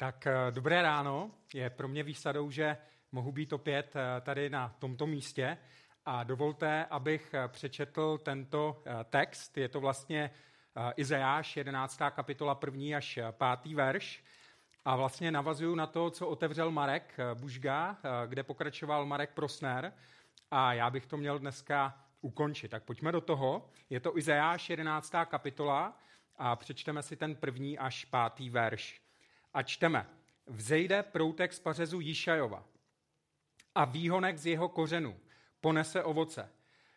Tak eh, dobré ráno. Je pro mě výsadou, že mohu být opět eh, tady na tomto místě. A dovolte, abych eh, přečetl tento text. Je to vlastně Izajáš, 11. kapitola, 1. až 5. verš. A vlastně navazuju na to, co otevřel Marek Bužga, kde pokračoval Marek Prosner. A já bych to měl dneska ukončit. Tak pojďme do toho. Je to Izajáš, 11. kapitola a přečteme si ten první až pátý verš. A čteme. Vzejde proutek z pařezu Jíšajova a výhonek z jeho kořenu ponese ovoce.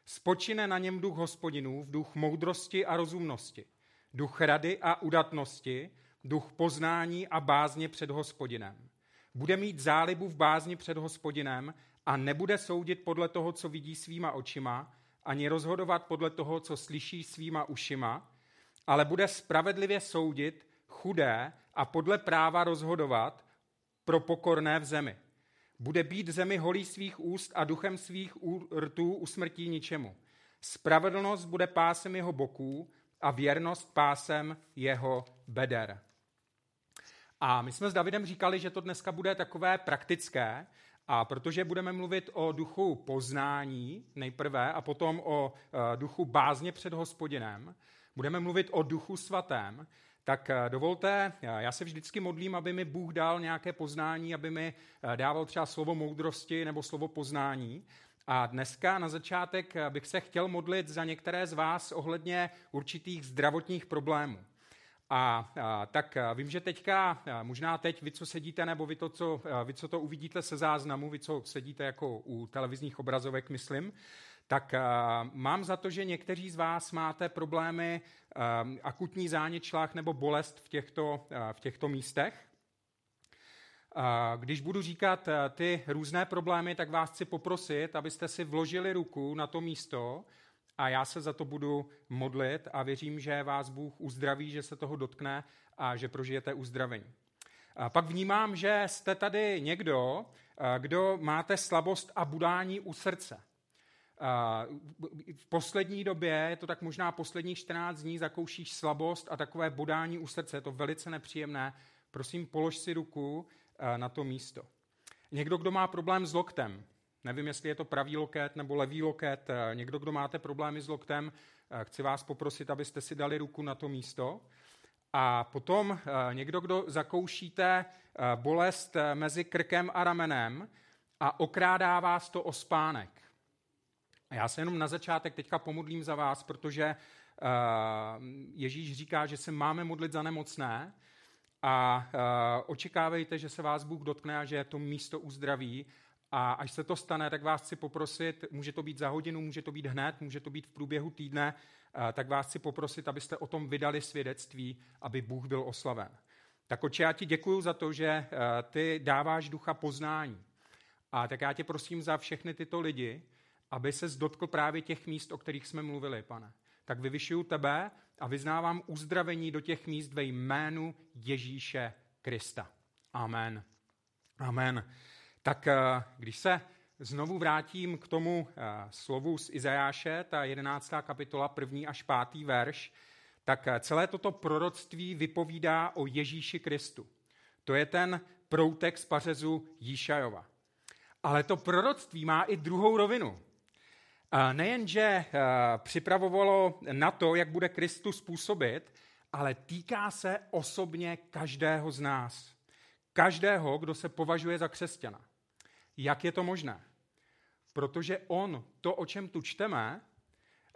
Spočine na něm duch hospodinů, v duch moudrosti a rozumnosti, duch rady a udatnosti, duch poznání a bázně před hospodinem. Bude mít zálibu v bázni před hospodinem a nebude soudit podle toho, co vidí svýma očima, ani rozhodovat podle toho, co slyší svýma ušima, ale bude spravedlivě soudit chudé a podle práva rozhodovat pro pokorné v zemi. Bude být zemi holí svých úst a duchem svých rtů usmrtí ničemu. Spravedlnost bude pásem jeho boků a věrnost pásem jeho beder. A my jsme s Davidem říkali, že to dneska bude takové praktické, a protože budeme mluvit o duchu poznání nejprve a potom o eh, duchu bázně před hospodinem, budeme mluvit o duchu svatém, tak eh, dovolte, já se vždycky modlím, aby mi Bůh dal nějaké poznání, aby mi eh, dával třeba slovo moudrosti nebo slovo poznání. A dneska na začátek eh, bych se chtěl modlit za některé z vás ohledně určitých zdravotních problémů. A, a tak vím, že teďka, možná teď vy, co sedíte, nebo vy, to, co, vy, co to uvidíte se záznamu, vy, co sedíte jako u televizních obrazovek, myslím, tak uh, mám za to, že někteří z vás máte problémy, uh, akutní záněčlách nebo bolest v těchto, uh, v těchto místech. Když budu říkat ty různé problémy, tak vás chci poprosit, abyste si vložili ruku na to místo a já se za to budu modlit a věřím, že vás Bůh uzdraví, že se toho dotkne a že prožijete uzdravení. A pak vnímám, že jste tady někdo, kdo máte slabost a budání u srdce. V poslední době, je to tak možná posledních 14 dní, zakoušíš slabost a takové bodání u srdce. Je to velice nepříjemné. Prosím, polož si ruku eh, na to místo. Někdo, kdo má problém s loktem, nevím, jestli je to pravý loket nebo levý loket, eh, někdo, kdo máte problémy s loktem, eh, chci vás poprosit, abyste si dali ruku na to místo. A potom někdo, kdo zakoušíte bolest mezi krkem a ramenem a okrádá vás to o spánek. A já se jenom na začátek teďka pomodlím za vás, protože uh, Ježíš říká, že se máme modlit za nemocné a uh, očekávejte, že se vás Bůh dotkne a že to místo uzdraví. A až se to stane, tak vás chci poprosit, může to být za hodinu, může to být hned, může to být v průběhu týdne, uh, tak vás chci poprosit, abyste o tom vydali svědectví, aby Bůh byl oslaven. Tak oče, já ti děkuji za to, že ty dáváš ducha poznání. A tak já tě prosím za všechny tyto lidi, aby se dotkl právě těch míst, o kterých jsme mluvili, pane. Tak vyvyšuju tebe a vyznávám uzdravení do těch míst ve jménu Ježíše Krista. Amen. Amen. Tak eh, když se znovu vrátím k tomu eh, slovu z Izajáše, ta 11. kapitola, první až pátý verš, tak eh, celé toto proroctví vypovídá o Ježíši Kristu. To je ten proutek z pařezu Jíšajova. Ale to proroctví má i druhou rovinu. Nejenže eh, připravovalo na to, jak bude Kristus působit, ale týká se osobně každého z nás. Každého, kdo se považuje za křesťana. Jak je to možné? Protože on, to, o čem tu čteme,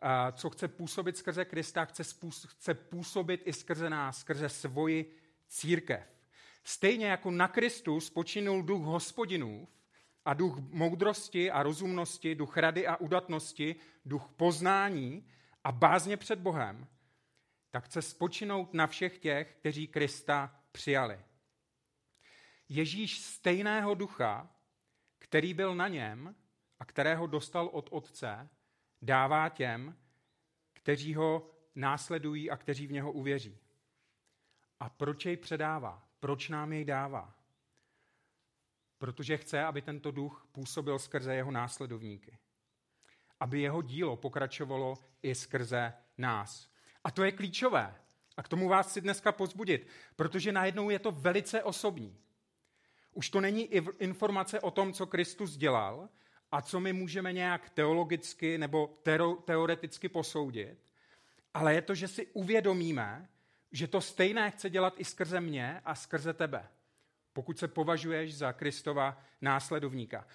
eh, co chce působit skrze Krista, chce působit i skrze nás, skrze svoji církev. Stejně jako na Kristu spočinul duch hospodinův, a duch moudrosti a rozumnosti, duch rady a udatnosti, duch poznání a bázně před Bohem, tak chce spočinout na všech těch, kteří Krista přijali. Ježíš stejného ducha, který byl na něm a kterého dostal od Otce, dává těm, kteří ho následují a kteří v něho uvěří. A proč jej předává? Proč nám jej dává? Protože chce, aby tento duch působil skrze jeho následovníky. Aby jeho dílo pokračovalo i skrze nás. A to je klíčové. A k tomu vás chci dneska pozbudit, protože najednou je to velice osobní. Už to není informace o tom, co Kristus dělal a co my můžeme nějak teologicky nebo teoreticky posoudit, ale je to, že si uvědomíme, že to stejné chce dělat i skrze mě a skrze tebe, pokud se považuješ za Kristova následovníka.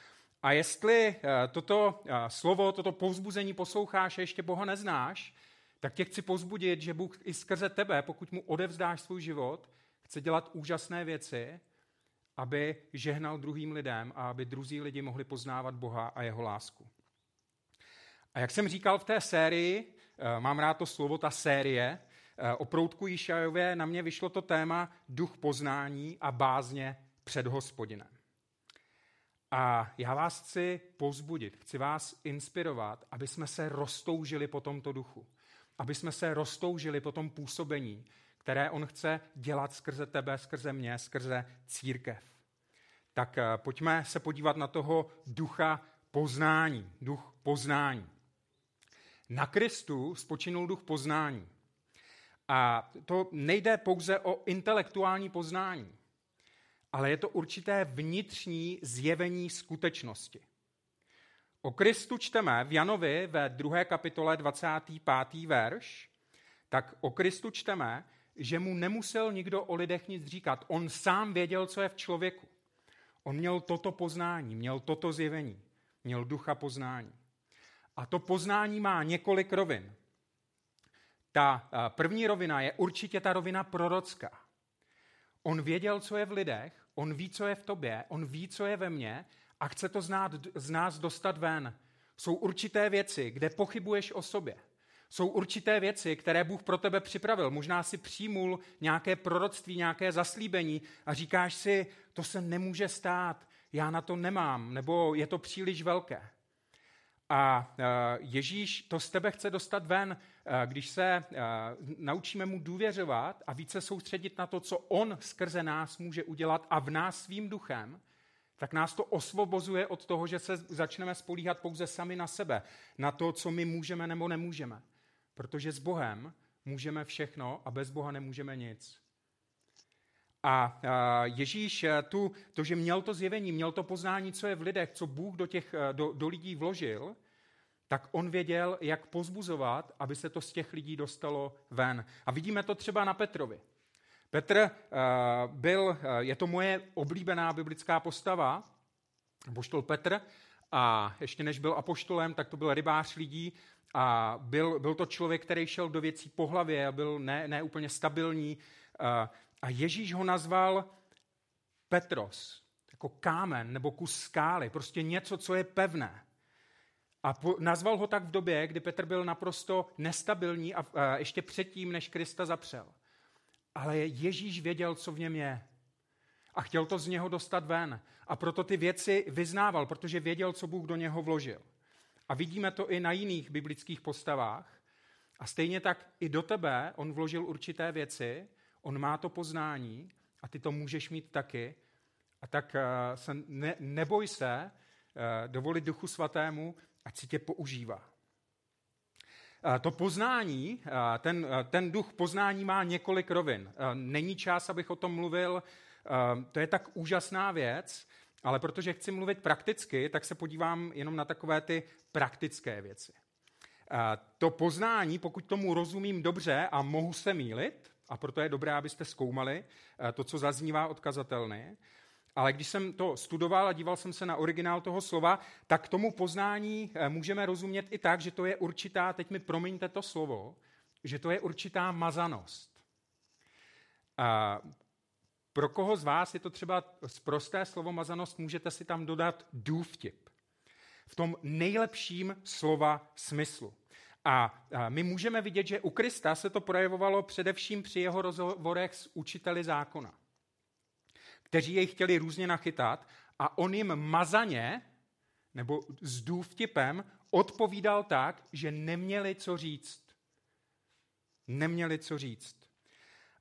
A jestli eh, toto eh, slovo, toto povzbuzení posloucháš a ještě Boha neznáš, tak tě chci pozbudit, že Bůh i skrze tebe, pokud mu odevzdáš svůj život, chce dělat úžasné věci, aby žehnal druhým lidem a aby druzí lidi mohli poznávat Boha a jeho lásku. A jak jsem říkal v té sérii, eh, mám rád to slovo, ta série, o proutku Jíšajově na mě vyšlo to téma duch poznání a bázně před hospodinem. A já vás chci pozbudit, chci vás inspirovat, aby jsme se roztoužili po tomto duchu. Aby jsme se roztoužili po tom působení, které on chce dělat skrze tebe, skrze mě, skrze církev. Tak eh, pojďme se podívat na toho ducha poznání. Duch poznání. Na Kristu spočinul duch poznání. A to nejde pouze o intelektuální poznání ale je to určité vnitřní zjevení skutečnosti. O Kristu čteme v Janovi ve druhé kapitole 25. verš, tak o Kristu čteme, že mu nemusel nikdo o lidech nic říkat. On sám věděl, co je v člověku. On měl toto poznání, měl toto zjevení, měl ducha poznání. A to poznání má několik rovin. Ta eh, první rovina je určitě ta rovina prorocká. On věděl, co je v lidech On ví, co je v tobě, on ví, co je ve mně a chce to znát, z nás dostat ven. Jsou určité věci, kde pochybuješ o sobě. Jsou určité věci, které Bůh pro tebe připravil. Možná si přijmul nějaké proroctví, nějaké zaslíbení a říkáš si, to se nemůže stát, já na to nemám, nebo je to příliš velké. A e, Ježíš to z tebe chce dostat ven, když se e, naučíme mu důvěřovat a více soustředit na to, co on skrze nás může udělat a v nás svým duchem, tak nás to osvobozuje od toho, že se začneme spolíhat pouze sami na sebe, na to, co my můžeme nebo nemůžeme. Protože s Bohem můžeme všechno a bez Boha nemůžeme nic. A Ježíš tu, to, že měl to zjevení, měl to poznání, co je v lidech, co Bůh do, těch, do, do lidí vložil, tak on věděl, jak pozbuzovat, aby se to z těch lidí dostalo ven. A vidíme to třeba na Petrovi. Petr byl, je to moje oblíbená biblická postava, apoštol Petr, a ještě než byl apoštolem, tak to byl rybář lidí a byl, byl to člověk, který šel do věcí po hlavě a byl ne, ne úplně stabilní. A Ježíš ho nazval Petros, jako kámen nebo kus skály, prostě něco, co je pevné. A po, nazval ho tak v době, kdy Petr byl naprosto nestabilní a, a ještě předtím, než Krista zapřel. Ale Ježíš věděl, co v něm je. A chtěl to z něho dostat ven. A proto ty věci vyznával, protože věděl, co Bůh do něho vložil. A vidíme to i na jiných biblických postavách. A stejně tak i do tebe on vložil určité věci, on má to poznání a ty to můžeš mít taky. A tak uh, se ne, neboj se uh, dovolit Duchu Svatému, ať si tě používá. To poznání, ten, ten duch poznání má několik rovin. Není čas, abych o tom mluvil, to je tak úžasná věc, ale protože chci mluvit prakticky, tak se podívám jenom na takové ty praktické věci. To poznání, pokud tomu rozumím dobře a mohu se mýlit, a proto je dobré, abyste zkoumali to, co zaznívá od kazatelny. Ale když jsem to studoval a díval jsem se na originál toho slova, tak tomu poznání eh, můžeme rozumět i tak, že to je určitá, teď mi promiňte to slovo, že to je určitá mazanost. A pro koho z vás je to třeba prosté slovo mazanost, můžete si tam dodat důvtip. V tom nejlepším slova smyslu. A my můžeme vidět, že u Krista se to projevovalo především při jeho rozhovorech s učiteli zákona, kteří jej chtěli různě nachytat a on jim mazaně nebo s důvtipem odpovídal tak, že neměli co říct. Neměli co říct.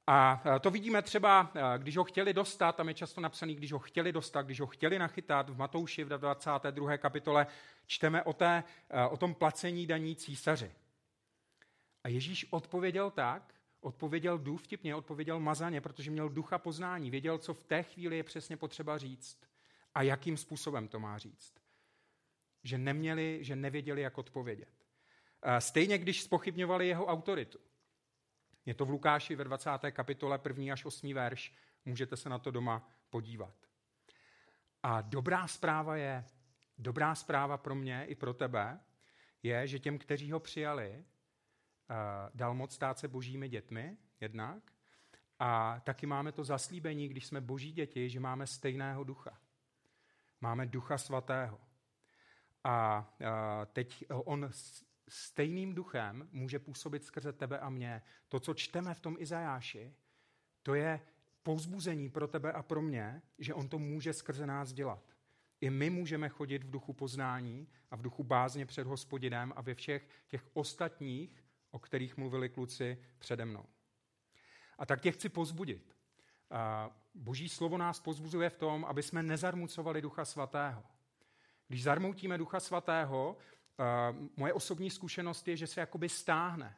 A to vidíme třeba, když ho chtěli dostat, tam je často napsaný, když ho chtěli dostat, když ho chtěli nachytat v Matouši v 22. kapitole, čteme o, té, o tom placení daní císaři. A Ježíš odpověděl tak, Odpověděl du vtipně, odpověděl mazaně, protože měl ducha poznání, věděl, co v té chvíli je přesně potřeba říct a jakým způsobem to má říct. Že neměli, že nevěděli, jak odpovědět. Stejně, když spochybňovali jeho autoritu. Je to v Lukáši ve 20. kapitole 1. až 8. verš. Můžete se na to doma podívat. A dobrá zpráva je, dobrá zpráva pro mě i pro tebe, je, že těm, kteří ho přijali, dal moc stát se božími dětmi, jednak, a taky máme to zaslíbení, když jsme boží děti, že máme stejného ducha. Máme ducha svatého. A teď on stejným duchem může působit skrze tebe a mě. To, co čteme v tom Izajáši, to je pouzbuzení pro tebe a pro mě, že on to může skrze nás dělat. I my můžeme chodit v duchu poznání a v duchu bázně před hospodinem a ve všech těch ostatních, o kterých mluvili kluci přede mnou. A tak tě chci pozbudit. Boží slovo nás pozbuzuje v tom, aby jsme nezarmucovali ducha svatého. Když zarmoutíme ducha svatého, moje osobní zkušenost je, že se jakoby stáhne.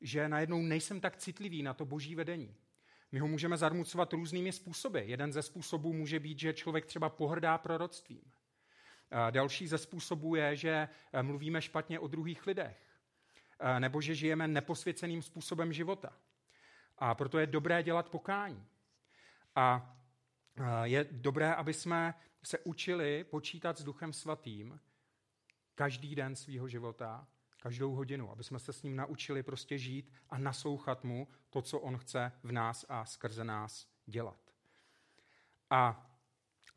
Že najednou nejsem tak citlivý na to boží vedení. My ho můžeme zarmucovat různými způsoby. Jeden ze způsobů může být, že člověk třeba pohrdá proroctvím. Další ze způsobů je, že mluvíme špatně o druhých lidech. E, nebo že žijeme neposvěceným způsobem života. A proto je dobré dělat pokání. A e, je dobré, aby jsme se učili počítat s Duchem Svatým každý den svého života, každou hodinu, aby jsme se s ním naučili prostě žít a naslouchat mu to, co on chce v nás a skrze nás dělat. A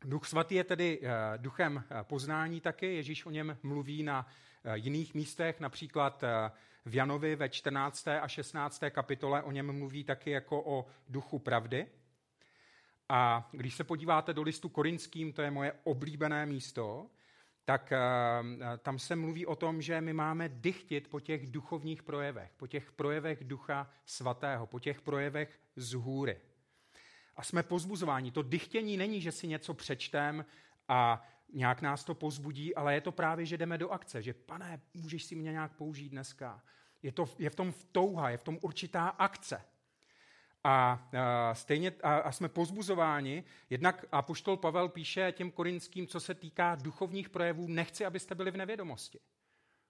Duch svatý je tedy eh, duchem eh, poznání taky. Ježíš o něm mluví na eh, jiných místech, například v Janovi ve 14. a 16. kapitole o něm mluví taky jako o duchu pravdy. A když se podíváte do listu korinským, to je moje oblíbené místo, tak tam se mluví o tom, že my máme dychtit po těch duchovních projevech, po těch projevech ducha svatého, po těch projevech z hůry. A jsme pozbuzováni. To dychtění není, že si něco přečtem a nějak nás to pozbudí, ale je to právě, že jdeme do akce, že pane, můžeš si mě nějak použít dneska. Je, to, je v tom touha, je v tom určitá akce. A, a stejně a, a jsme pozbuzováni. Jednak apoštol Pavel píše těm korinským, co se týká duchovních projevů, nechci, abyste byli v nevědomosti.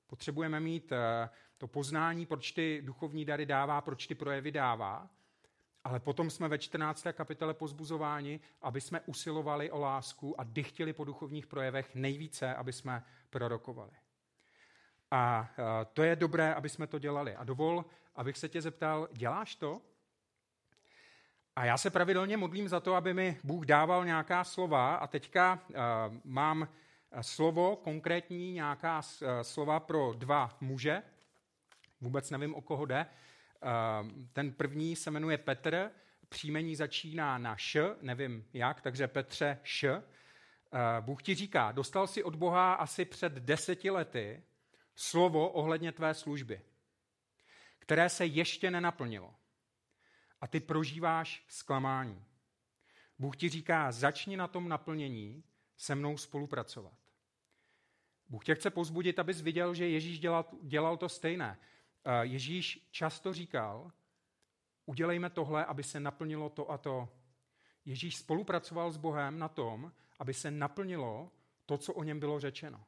Potřebujeme mít a, to poznání, proč ty duchovní dary dává, proč ty projevy dává. Ale potom jsme ve 14. kapitole pozbuzováni, aby jsme usilovali o lásku a dychtili po duchovních projevech nejvíce, aby jsme prorokovali. A to je dobré, aby jsme to dělali. A dovol, abych se tě zeptal, děláš to? A já se pravidelně modlím za to, aby mi Bůh dával nějaká slova a teďka uh, mám slovo, konkrétní nějaká uh, slova pro dva muže. Vůbec nevím, o koho jde. Uh, ten první se jmenuje Petr, příjmení začíná na š, nevím jak, takže Petře š. Uh, Bůh ti říká, dostal si od Boha asi před deseti lety slovo ohledně tvé služby, které se ještě nenaplnilo a ty prožíváš zklamání. Bůh ti říká, začni na tom naplnění se mnou spolupracovat. Bůh tě chce pozbudit, abys viděl, že Ježíš dělal, dělal to stejné. Eh, Ježíš často říkal, udělejme tohle, aby se naplnilo to a to. Ježíš spolupracoval s Bohem na tom, aby se naplnilo to, co o něm bylo řečeno.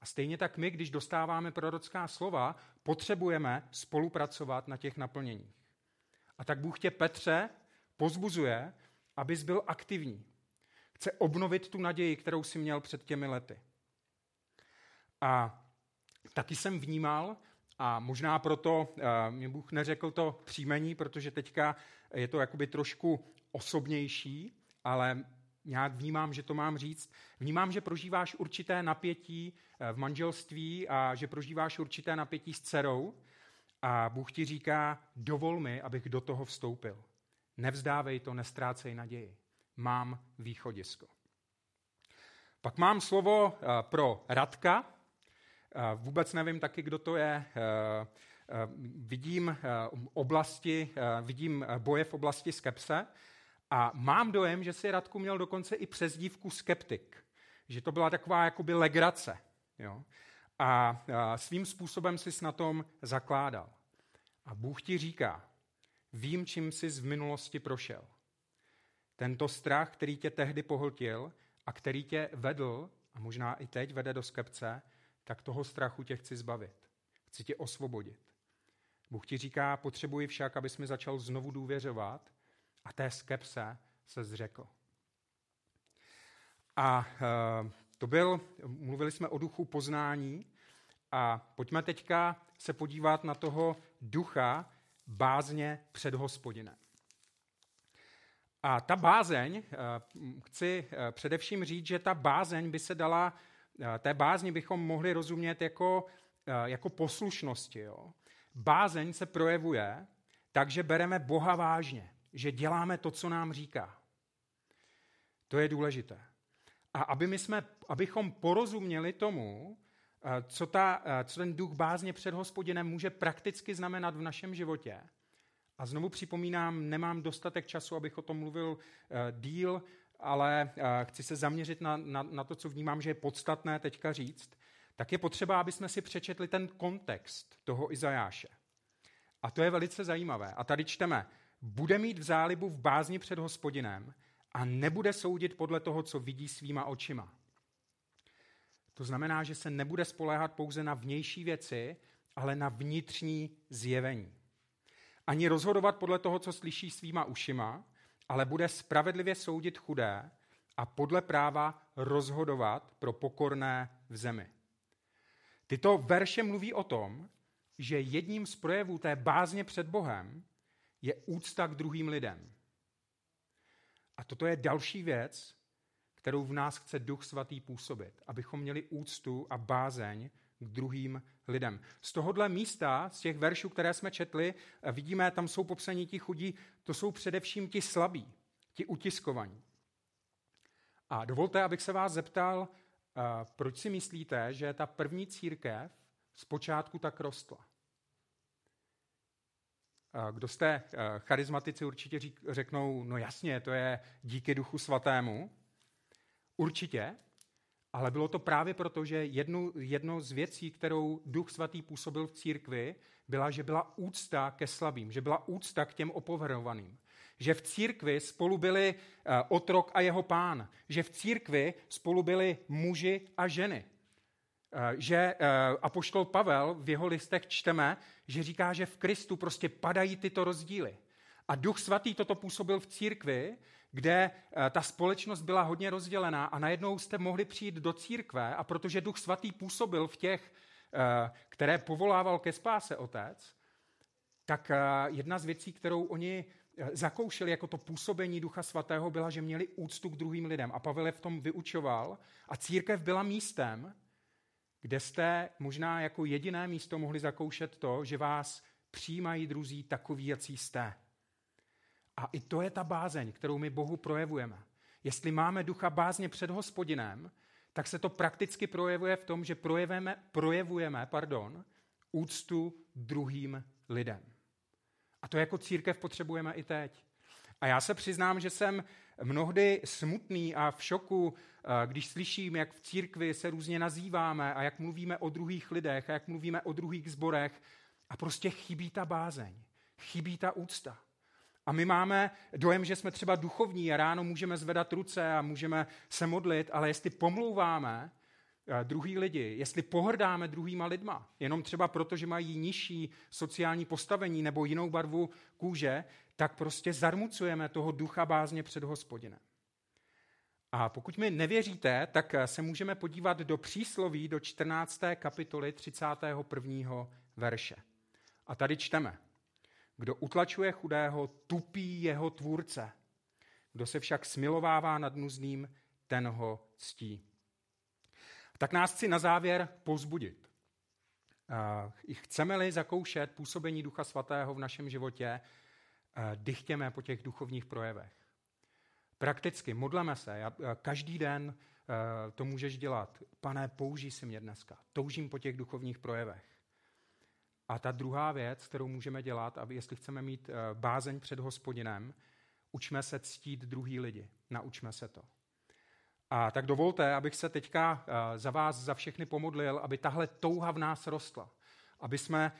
A stejně tak my, když dostáváme prorocká slova, potřebujeme spolupracovat na těch naplněních. A tak Bůh tě, Petře, pozbuzuje, abys byl aktivní. Chce obnovit tu naději, kterou si měl před těmi lety. A taky jsem vnímal, a možná proto uh, mě Bůh neřekl to příjmení, protože teďka je to jakoby trošku osobnější, ale nějak vnímám, že to mám říct. Vnímám, že prožíváš určité napětí eh, v manželství a že prožíváš určité napětí s dcerou a Bůh ti říká, dovol mi, abych do toho vstoupil. Nevzdávej to, nestrácej naději. Mám východisko. Pak mám slovo eh, pro Radka. Eh, vůbec nevím taky, kdo to je. Eh, vidím oblasti, vidím boje v oblasti skepse a mám dojem, že si Radku měl dokonce i přezdívku skeptik. Že to byla taková jakoby legrace. Jo? A svým způsobem si na tom zakládal. A Bůh ti říká, Vím, čím jsi v minulosti prošel. Tento strach, který tě tehdy pohltil a který tě vedl, a možná i teď vede do skepce, tak toho strachu tě chci zbavit. Chci tě osvobodit. Bůh ti říká, potřebuji však, abys mi začal znovu důvěřovat a té skepse se zřekl. A uh, to byl, mluvili jsme o duchu poznání a pojďme teďka se podívat na toho ducha bázně před hospodinem. A ta bázeň, eh, chci eh, především říct, že ta bázeň by se dala, eh, té bázni bychom mohli rozumět jako, jako poslušnosti. Jo? Bázeň se projevuje tak, že bereme Boha vážně, že děláme to, co nám říká. To je důležité. A aby my jsme, abychom porozuměli tomu, co, ta, co ten duch bázně před hospodinem může prakticky znamenat v našem životě, a znovu připomínám, nemám dostatek času, abych o tom mluvil díl, ale uh, chci se zaměřit na, na, na to, co vnímám, že je podstatné teďka říct, tak je potřeba, aby jsme si přečetli ten kontext toho Izajáše. A to je velice zajímavé. A tady čteme, bude mít v zálibu v bázni před hospodinem a nebude soudit podle toho, co vidí svýma očima. To znamená, že se nebude spoléhat pouze na vnější věci, ale na vnitřní zjevení ani rozhodovat podle toho, co slyší svýma ušima, ale bude spravedlivě soudit chudé a podle práva rozhodovat pro pokorné v zemi. Tyto verše mluví o tom, že jedním z projevů té bázně před Bohem je úcta k druhým lidem. A toto je další věc, kterou v nás chce Duch Svatý působit, abychom měli úctu a bázeň k druhým lidem. Z tohohle místa, z těch veršů, které jsme četli, eh, vidíme, tam jsou popsaní ti chudí, to jsou především ti slabí, ti utiskovaní. A dovolte, abych se vás zeptal, eh, proč si myslíte, že ta první církev zpočátku tak rostla? Eh, kdo jste charizmatici, určitě řeknou, no jasně, to je díky duchu svatému. Určitě, ale bylo to právě proto, že jednu, jedno z věcí, kterou Duch Svatý působil v církvi, byla, že byla úcta ke slabým, že byla úcta k těm opovrhovaným. Že v církvi spolu byli uh, otrok a jeho pán. Že v církvi spolu byli muži a ženy. Uh, že uh, apoštol Pavel v jeho listech čteme, že říká, že v Kristu prostě padají tyto rozdíly. A Duch Svatý toto působil v církvi, kde eh, ta společnost byla hodně rozdělená a najednou jste mohli přijít do církve a protože Duch Svatý působil v těch, eh, které povolával ke spáse otec, tak eh, jedna z věcí, kterou oni zakoušeli jako to působení Ducha Svatého, byla, že měli úctu k druhým lidem. A Pavel je v tom vyučoval. A církev byla místem, kde jste možná jako jediné místo mohli zakoušet to, že vás přijímají druzí takový, jací jste. A i to je ta bázeň, kterou my Bohu projevujeme. Jestli máme ducha bázně před hospodinem, tak se to prakticky projevuje v tom, že projevujeme, projevujeme pardon, úctu druhým lidem. A to jako církev potřebujeme i teď. A já se přiznám, že jsem mnohdy smutný a v šoku, eh, když slyším, jak v církvi se různě nazýváme a jak mluvíme o druhých lidech a jak mluvíme o druhých zborech a prostě chybí ta bázeň, chybí ta úcta. A my máme dojem, že jsme třeba duchovní a ráno můžeme zvedat ruce a můžeme se modlit, ale jestli pomlouváme eh, druhý lidi, jestli pohrdáme druhýma lidma, jenom třeba proto, že mají nižší sociální postavení nebo jinou barvu kůže, tak prostě zarmucujeme toho ducha bázně před hospodinem. A pokud mi nevěříte, tak eh, se můžeme podívat do přísloví do 14. kapitoly 31. verše. A tady čteme. Kdo utlačuje chudého, tupí jeho tvůrce. Kdo se však smilovává nad nuzným, ten ho ctí. Tak nás chci na závěr pozbudit. Chceme-li zakoušet působení Ducha Svatého v našem životě, dychtěme po těch duchovních projevech. Prakticky modleme se, každý den to můžeš dělat. Pane, použij si mě dneska. Toužím po těch duchovních projevech. A ta druhá věc, kterou můžeme dělat, aby jestli chceme mít eh, bázeň před hospodinem, učme se ctít druhý lidi. Naučme se to. A tak dovolte, abych se teďka eh, za vás, za všechny pomodlil, aby tahle touha v nás rostla. aby jsme,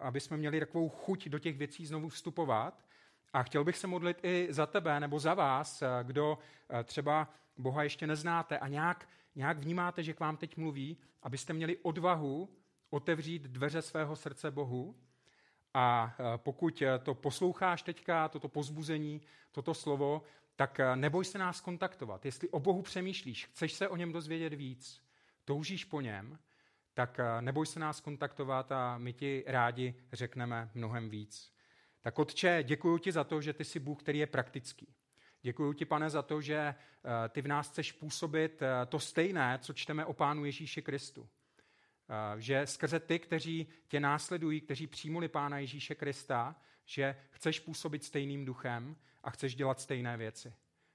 aby jsme měli takovou chuť do těch věcí znovu vstupovat. A chtěl bych se modlit i za tebe nebo za vás, kdo třeba Boha ještě neznáte a nějak, nějak vnímáte, že k vám teď mluví, abyste měli odvahu otevřít dveře svého srdce Bohu. A pokud to posloucháš teďka, toto pozbuzení, toto slovo, tak neboj se nás kontaktovat. Jestli o Bohu přemýšlíš, chceš se o něm dozvědět víc, toužíš po něm, tak neboj se nás kontaktovat a my ti rádi řekneme mnohem víc. Tak Otče, děkuji ti za to, že ty jsi Bůh, který je praktický. Děkuji ti, pane, za to, že ty v nás chceš působit to stejné, co čteme o Pánu Ježíši Kristu. Že skrze ty, kteří tě následují, kteří přijmuli Pána Ježíše Krista, že chceš působit stejným duchem a chceš dělat stejné věci.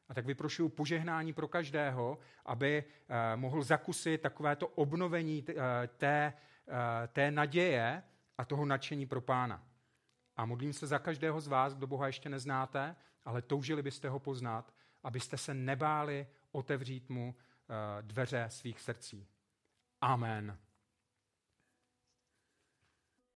A tak vyprošuju požehnání pro každého, aby eh, mohl zakusit takovéto obnovení eh, té, eh, té naděje a toho nadšení pro pána. A modlím se za každého z vás, kdo Boha ještě neznáte, ale toužili byste ho poznat, abyste se nebáli otevřít mu dveře svých srdcí. Amen.